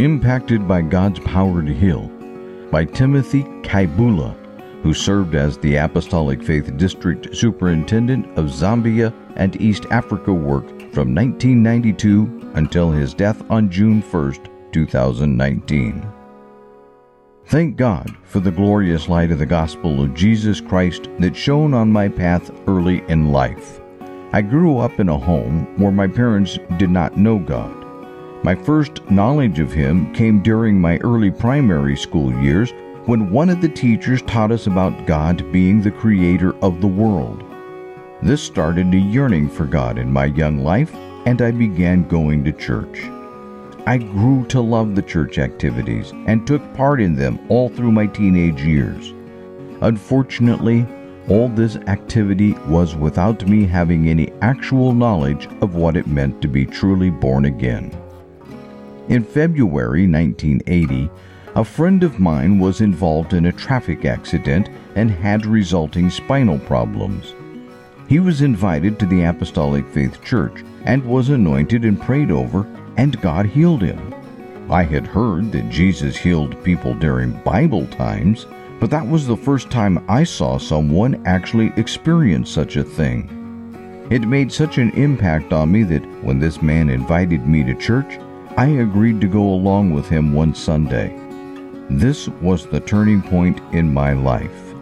Impacted by God's Power to Heal by Timothy Kaibula, who served as the Apostolic Faith District Superintendent of Zambia and East Africa work from 1992 until his death on June 1, 2019. Thank God for the glorious light of the gospel of Jesus Christ that shone on my path early in life. I grew up in a home where my parents did not know God. My first knowledge of Him came during my early primary school years when one of the teachers taught us about God being the creator of the world. This started a yearning for God in my young life, and I began going to church. I grew to love the church activities and took part in them all through my teenage years. Unfortunately, all this activity was without me having any actual knowledge of what it meant to be truly born again. In February 1980, a friend of mine was involved in a traffic accident and had resulting spinal problems. He was invited to the Apostolic Faith Church and was anointed and prayed over, and God healed him. I had heard that Jesus healed people during Bible times, but that was the first time I saw someone actually experience such a thing. It made such an impact on me that when this man invited me to church, I agreed to go along with him one Sunday. This was the turning point in my life.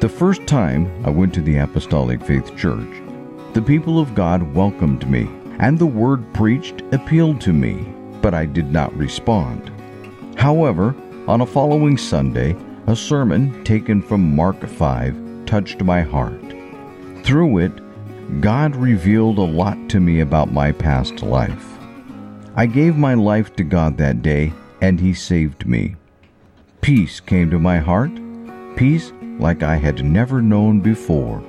The first time I went to the Apostolic Faith Church, the people of God welcomed me, and the word preached appealed to me, but I did not respond. However, on a following Sunday, a sermon taken from Mark 5 touched my heart. Through it, God revealed a lot to me about my past life. I gave my life to God that day, and He saved me. Peace came to my heart, peace like I had never known before.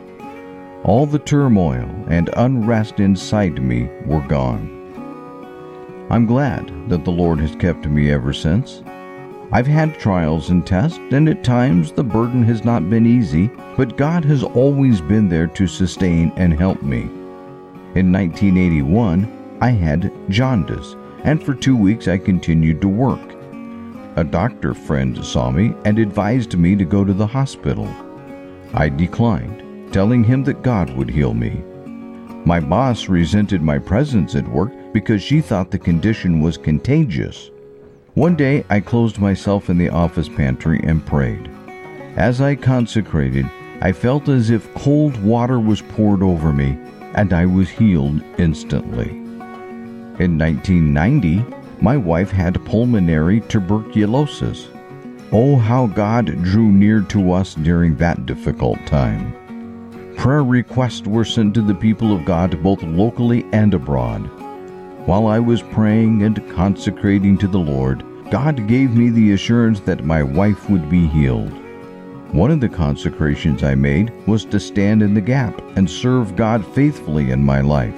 All the turmoil and unrest inside me were gone. I'm glad that the Lord has kept me ever since. I've had trials and tests, and at times the burden has not been easy, but God has always been there to sustain and help me. In 1981, I had jaundice, and for two weeks I continued to work. A doctor friend saw me and advised me to go to the hospital. I declined, telling him that God would heal me. My boss resented my presence at work because she thought the condition was contagious. One day I closed myself in the office pantry and prayed. As I consecrated, I felt as if cold water was poured over me, and I was healed instantly. In 1990, my wife had pulmonary tuberculosis. Oh, how God drew near to us during that difficult time. Prayer requests were sent to the people of God both locally and abroad. While I was praying and consecrating to the Lord, God gave me the assurance that my wife would be healed. One of the consecrations I made was to stand in the gap and serve God faithfully in my life.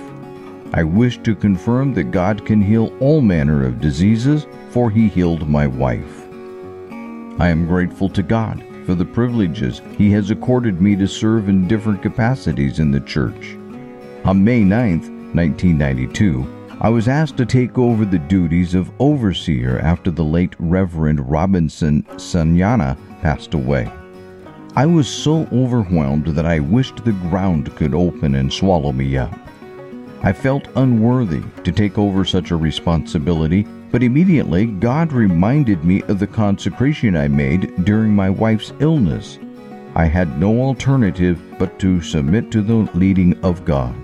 I wish to confirm that God can heal all manner of diseases, for he healed my wife. I am grateful to God for the privileges he has accorded me to serve in different capacities in the church. On May 9, 1992, I was asked to take over the duties of overseer after the late Reverend Robinson Sanyana passed away. I was so overwhelmed that I wished the ground could open and swallow me up. I felt unworthy to take over such a responsibility, but immediately God reminded me of the consecration I made during my wife's illness. I had no alternative but to submit to the leading of God.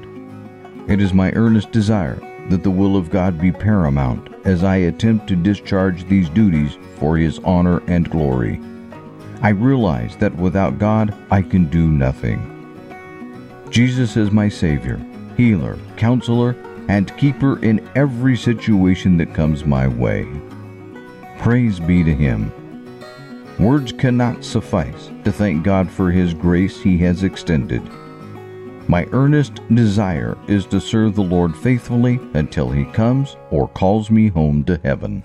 It is my earnest desire that the will of God be paramount as I attempt to discharge these duties for His honor and glory. I realize that without God I can do nothing. Jesus is my Savior healer, counselor, and keeper in every situation that comes my way. Praise be to Him. Words cannot suffice to thank God for His grace He has extended. My earnest desire is to serve the Lord faithfully until He comes or calls me home to heaven.